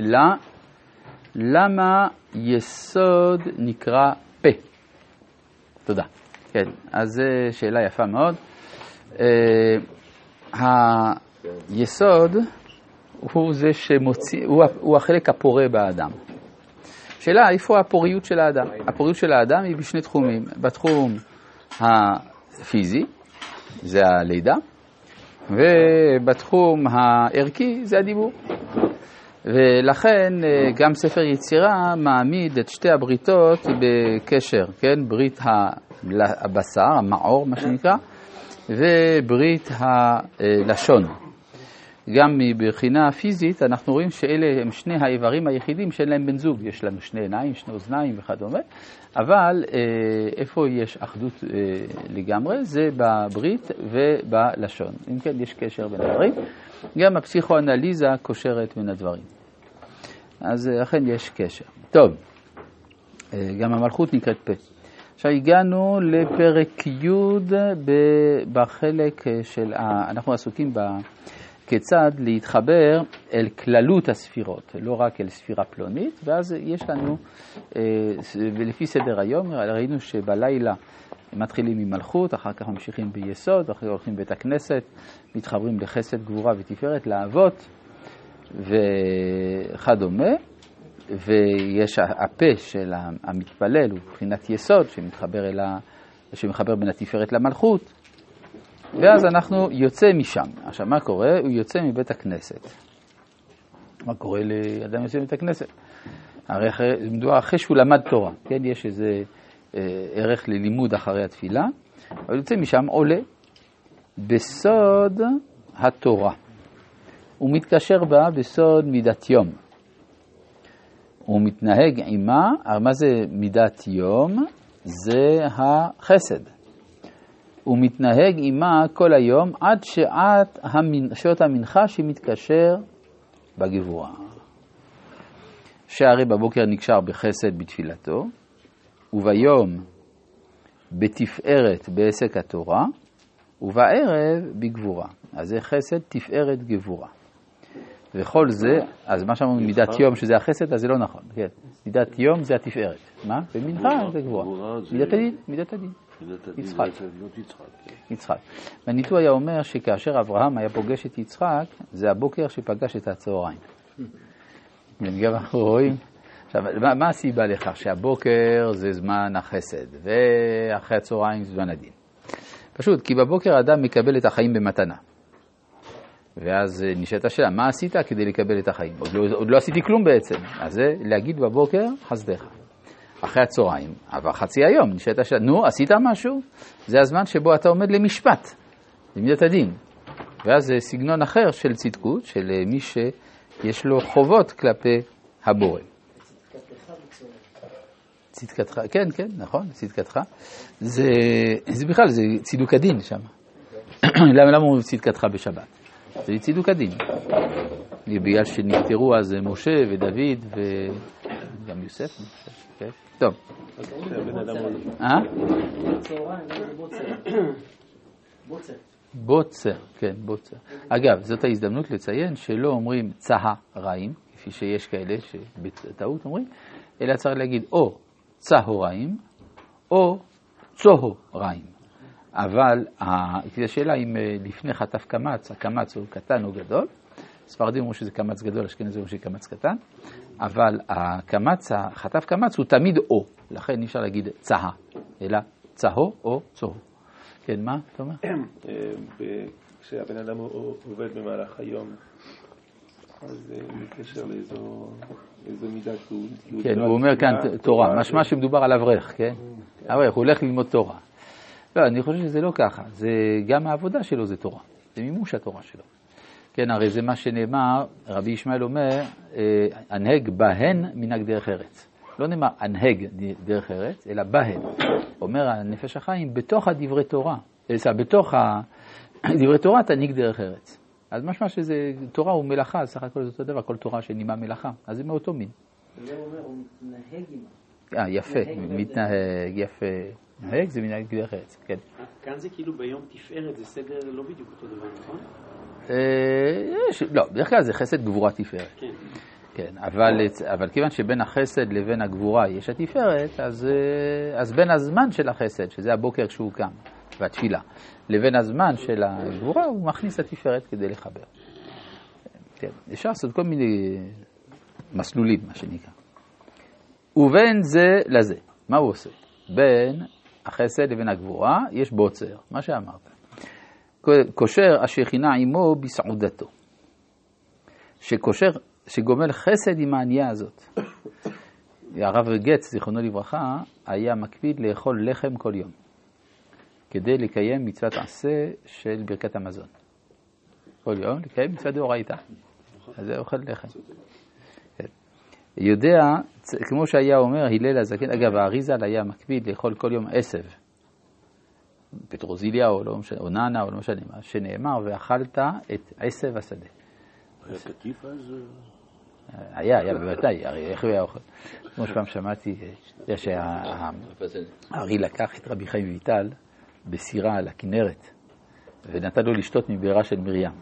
שאלה, למה יסוד נקרא פה? תודה. כן, אז זו שאלה יפה מאוד. Uh, היסוד הוא זה שמוציא, הוא, הוא החלק הפורה באדם. שאלה, איפה הפוריות של האדם? הפוריות של האדם היא בשני תחומים. בתחום הפיזי, זה הלידה, ובתחום הערכי זה הדיבור. ולכן אה, גם ספר יצירה מעמיד את שתי הבריתות בקשר, כן? ברית הבשר, המעור מה שנקרא, וברית הלשון. גם מבחינה פיזית אנחנו רואים שאלה הם שני האיברים היחידים שאין להם בן זוג. יש לנו שני עיניים, שני אוזניים וכדומה, אבל אה, איפה יש אחדות אה, לגמרי? זה בברית ובלשון. אם כן, יש קשר בין הדברים. גם הפסיכואנליזה קושרת בין הדברים. אז אה, אכן יש קשר. טוב, אה, גם המלכות נקראת פה. עכשיו הגענו לפרק י' בחלק אה, של, ה... אנחנו עסוקים ב... כיצד להתחבר אל כללות הספירות, לא רק אל ספירה פלונית, ואז יש לנו, ולפי סדר היום, ראינו שבלילה מתחילים עם מלכות, אחר כך ממשיכים ביסוד, אחר כך הולכים בית הכנסת, מתחברים לחסד, גבורה ותפארת, לאבות וכדומה, ויש הפה של המתפלל, הוא מבחינת יסוד, שמתחבר, ה... שמחבר בין התפארת למלכות, ואז אנחנו יוצא משם. עכשיו, מה קורה? הוא יוצא מבית הכנסת. מה קורה לאדם יוצא מבית הכנסת? הרי מדובר אחרי שהוא למד תורה, כן? יש איזה אה, ערך ללימוד אחרי התפילה, אבל יוצא משם עולה בסוד התורה. הוא מתקשר בה בסוד מידת יום. הוא מתנהג עימה, מה זה מידת יום? זה החסד. הוא מתנהג עימה כל היום עד שעת המנ... שעות המנחה שמתקשר בגבורה. שהרי בבוקר נקשר בחסד בתפילתו, וביום בתפארת בעסק התורה, ובערב בגבורה. אז זה חסד, תפארת, גבורה. וכל זה, אז מה שאמרנו מידת יום שזה החסד, אז זה לא נכון, כן. מידת יום זה התפארת. מה? ומנחה זה גבורה. מידת הדין, מידת הדין. יצחק. יצחק. והניטו היה אומר שכאשר אברהם היה פוגש את יצחק, זה הבוקר שפגש את הצהריים. גם אנחנו רואים, עכשיו, מה הסיבה לכך? שהבוקר זה זמן החסד, ואחרי הצהריים זה זמן הדין. פשוט, כי בבוקר האדם מקבל את החיים במתנה. ואז נשאלת השאלה, מה עשית כדי לקבל את החיים? עוד לא, עוד לא עשיתי כלום בעצם. אז זה להגיד בבוקר, חסדך. אחרי הצהריים, עבר חצי היום, נשאלת השאלה, נו, עשית משהו? זה הזמן שבו אתה עומד למשפט, למידת הדין. ואז זה סגנון אחר של צדקות, של מי שיש לו חובות כלפי הבורא. צדקתך, כן, כן, נכון, צדקתך. זה, זה בכלל, זה צידוק הדין שם. למה אומרים צדקתך בשבת? זה צידוק הדין. בגלל שנפטרו אז משה ודוד וגם יוסף, אני חושב. כן? טוב. אה? בוצר, כן, בוצר. אגב, זאת ההזדמנות לציין שלא אומרים צהריים, כפי שיש כאלה שבטעות אומרים, אלא צריך להגיד או צהריים או צהריים. אבל השאלה אם לפני חטף קמץ, הקמץ הוא קטן או גדול. ספרדים אומרים שזה קמץ גדול, אשכנזים אומרים שזה קמץ קטן, אבל הקמץ, החטף קמץ הוא תמיד או, לכן אי אפשר להגיד צהה, אלא צהו או צהו. כן, מה אתה אומר? כשהבן אדם עובד במהלך היום, אז בקשר לאיזו מידת הוא... כן, הוא אומר כאן תורה, משמע שמדובר על אברך, כן? אברך, הוא הולך ללמוד תורה. לא, אני חושב שזה לא ככה, זה גם העבודה שלו זה תורה, זה מימוש התורה שלו. כן, הרי זה מה שנאמר, רבי ישמעאל אומר, הנהג בהן מנהג דרך ארץ. לא נאמר הנהג דרך ארץ, אלא בהן. אומר הנפש החיים, בתוך הדברי תורה, בתוך דברי תורה תנהיג דרך ארץ. אז משמע שזה, תורה הוא מלאכה, סך הכל זה אותו דבר, כל תורה שנימה מלאכה, אז זה מאותו מין. זה אומר, הוא מתנהג עימה. אה, יפה, מתנהג, יפה. נהג זה מנהג דרך ארץ, כן. כאן זה כאילו ביום תפארת, זה סדר לא בדיוק אותו דבר, נכון? לא, בדרך כלל זה חסד גבורה תפארת. כן. כן, אבל, אבל כיוון שבין החסד לבין הגבורה יש התפארת, אז, אה, אז בין הזמן של החסד, שזה הבוקר כשהוא קם, והתפילה, לבין הזמן של הגבורה, הוא מכניס התפארת כדי לחבר. כן, אפשר לעשות כל מיני מסלולים, מה שנקרא. ובין זה לזה, מה הוא עושה? בין החסד לבין הגבורה יש בוצר, מה שאמרת. קושר השכינה עמו בסעודתו. שקושר, שגומל חסד עם הענייה הזאת. הרב גץ, זיכרונו לברכה, היה מקפיד לאכול לחם כל יום, כדי לקיים מצוות עשה של ברכת המזון. כל יום לקיים מצוות דאורייתא. אז זה אוכל לחם. כן. יודע, כמו שהיה אומר הלל הזקן, אגב, האריזל היה מקפיד לאכול כל יום עשב. פטרוזיליה או, לא משנה, או נאנה או לא משנה מה, שנאמר, ואכלת את עשב השדה. היה קטיף אז? היה, היה בוודאי, הרי איך הוא היה אוכל? כמו שפעם שמעתי, שהארי לקח את רבי חיים ויטל בסירה על הכנרת, ונתן לו לשתות מבארה של מרים.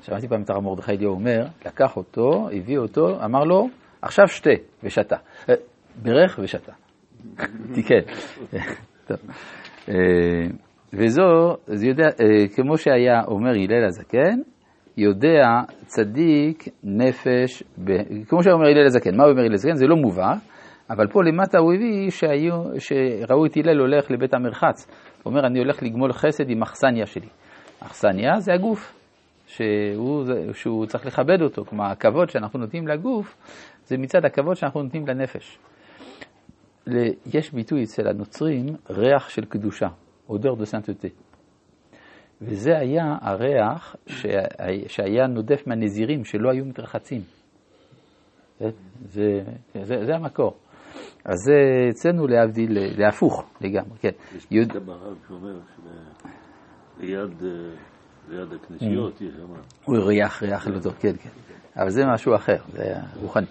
שמעתי פעם את הרב מרדכי אליהו אומר, לקח אותו, הביא אותו, אמר לו, עכשיו שתה, ושתה. אה, בירך ושתה. תיקן. טוב. אה, וזו, זה יודע, אה, כמו שהיה אומר הלל הזקן, יודע צדיק נפש, ב... כמו שאומר הלל הזקן, מה הוא אומר הלל הזקן? זה לא מובא, אבל פה למטה הוא הביא שהיו, שראו את הלל הולך לבית המרחץ. הוא אומר, אני הולך לגמול חסד עם אכסניה שלי. אכסניה זה הגוף, שהוא, שהוא צריך לכבד אותו, כלומר הכבוד שאנחנו נותנים לגוף, זה מצד הכבוד שאנחנו נותנים לנפש. יש ביטוי אצל הנוצרים, ריח של קדושה, אודר דה סנטוטה. וזה היה הריח שהיה נודף מהנזירים שלא היו מתרחצים. זה, זה, זה, זה המקור. אז זה אצלנו להבדיל, להפוך לגמרי, כן. יש יוד... הרב שאומר שליד ליד הכנסיות יש שם... הוא ריח, ריח לא טוב, כן, כן. אבל זה משהו אחר, זה רוחני.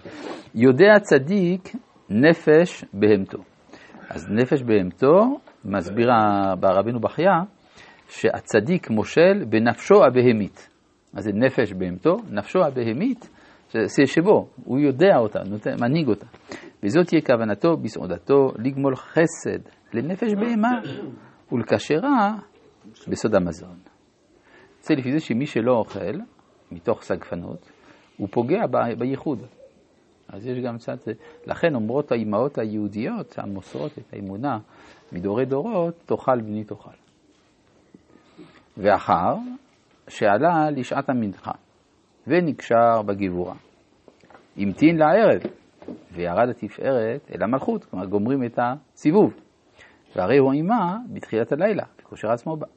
יודע צדיק נפש בהמתו. אז נפש בהמתו, מסבירה ברבינו בחייה, שהצדיק מושל בנפשו הבהמית. אז זה נפש בהמתו, נפשו הבהמית, זה שבו, הוא יודע אותה, נותן, מנהיג אותה. וזאת תהיה כוונתו בסעודתו לגמול חסד לנפש בהמה ולקשרה בסוד המזון. זה לפי זה שמי שלא אוכל, מתוך סגפנות, הוא פוגע בייחוד. אז יש גם קצת, לכן אומרות האימהות היהודיות המוסרות את האמונה מדורי דורות, תאכל בני תאכל. ואחר שעלה לשעת המנחה ונקשר בגבורה. המתין לערב וירד התפארת אל המלכות, כלומר גומרים את הסיבוב. והרי הוא עימה בתחילת הלילה, וקושר עצמו בה.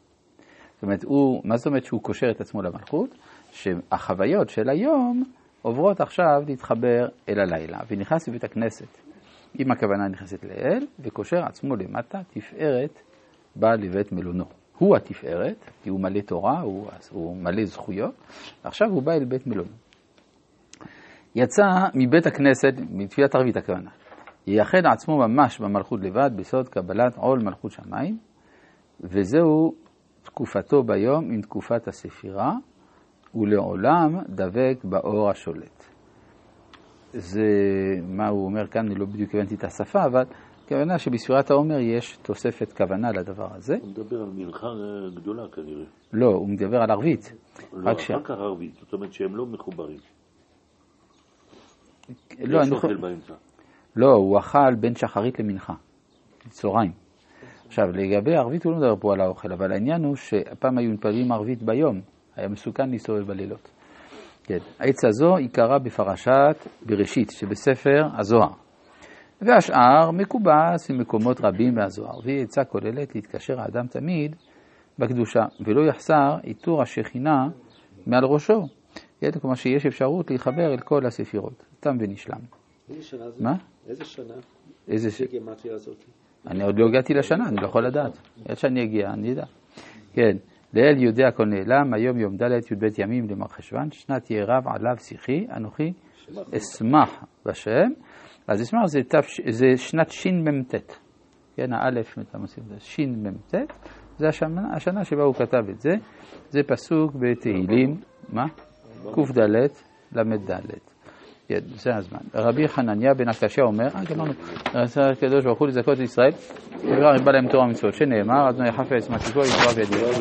זאת אומרת, הוא, מה זאת אומרת שהוא קושר את עצמו למלכות? שהחוויות של היום עוברות עכשיו להתחבר אל הלילה, ונכנס לבית הכנסת. אם הכוונה נכנסת לאל, וקושר עצמו למטה, תפארת בא לבית מלונו. הוא התפארת, כי הוא מלא תורה, הוא, הוא מלא זכויות, ועכשיו הוא בא אל בית מלונו. יצא מבית הכנסת, מתפילת ערבית הכוונה, ייחד עצמו ממש במלכות לבד, בסוד קבלת עול מלכות שמיים, וזהו תקופתו ביום עם תקופת הספירה, ולעולם דבק באור השולט. זה מה הוא אומר כאן, אני לא בדיוק הבנתי את השפה, אבל הכוונה שבספירת העומר יש תוספת כוונה לדבר הזה. הוא מדבר על מנחה גדולה כנראה. לא, הוא מדבר על ערבית. לא, אחר ש... כך ערבית, זאת אומרת שהם לא מחוברים. לא, אני. באמצע. לא, הוא אכל בין שחרית למנחה, צהריים. עכשיו, לגבי ערבית הוא לא מדבר פה על האוכל, אבל העניין הוא שפעם היו מתפללים ערבית ביום, היה מסוכן להסתובב בלילות. כן, העץ הזו עיקרה בפרשת בראשית שבספר הזוהר. והשאר מקובס ממקומות רבים מהזוהר, והיא עצה כוללת להתקשר האדם תמיד בקדושה, ולא יחסר עיטור השכינה מעל ראשו. כן, כלומר שיש אפשרות להתחבר אל כל הספירות, תם ונשלם. איזה שנה זה? מה? איזה שנה? איזה ש... הגימטריה הזאת? אני עוד לא הגעתי לשנה, אני לא יכול לדעת. עד שאני אגיע, אני אדע. כן, לאל יודע הכל נעלם, היום יום ד' י"ב ימים למר חשוון, שנת יהיה רב עליו שיחי, אנוכי אשמח בשם. אז אשמח זה, תפ... זה שנת שמ"ט, כן, האלף, אתה מוסיף את זה, שמ"ט, זה השנה, השנה שבה הוא כתב את זה, זה פסוק בתהילים, מה? קד ל"ד. זה הזמן. רבי חנניה בן עקשיא אומר, אה, גמרנו, רצה הקדוש ברוך הוא לזכות את ישראל, דבר ריבה להם תורה ומצוות, שנאמר, אדוני חפץ מתיקו יתבע וידיעו.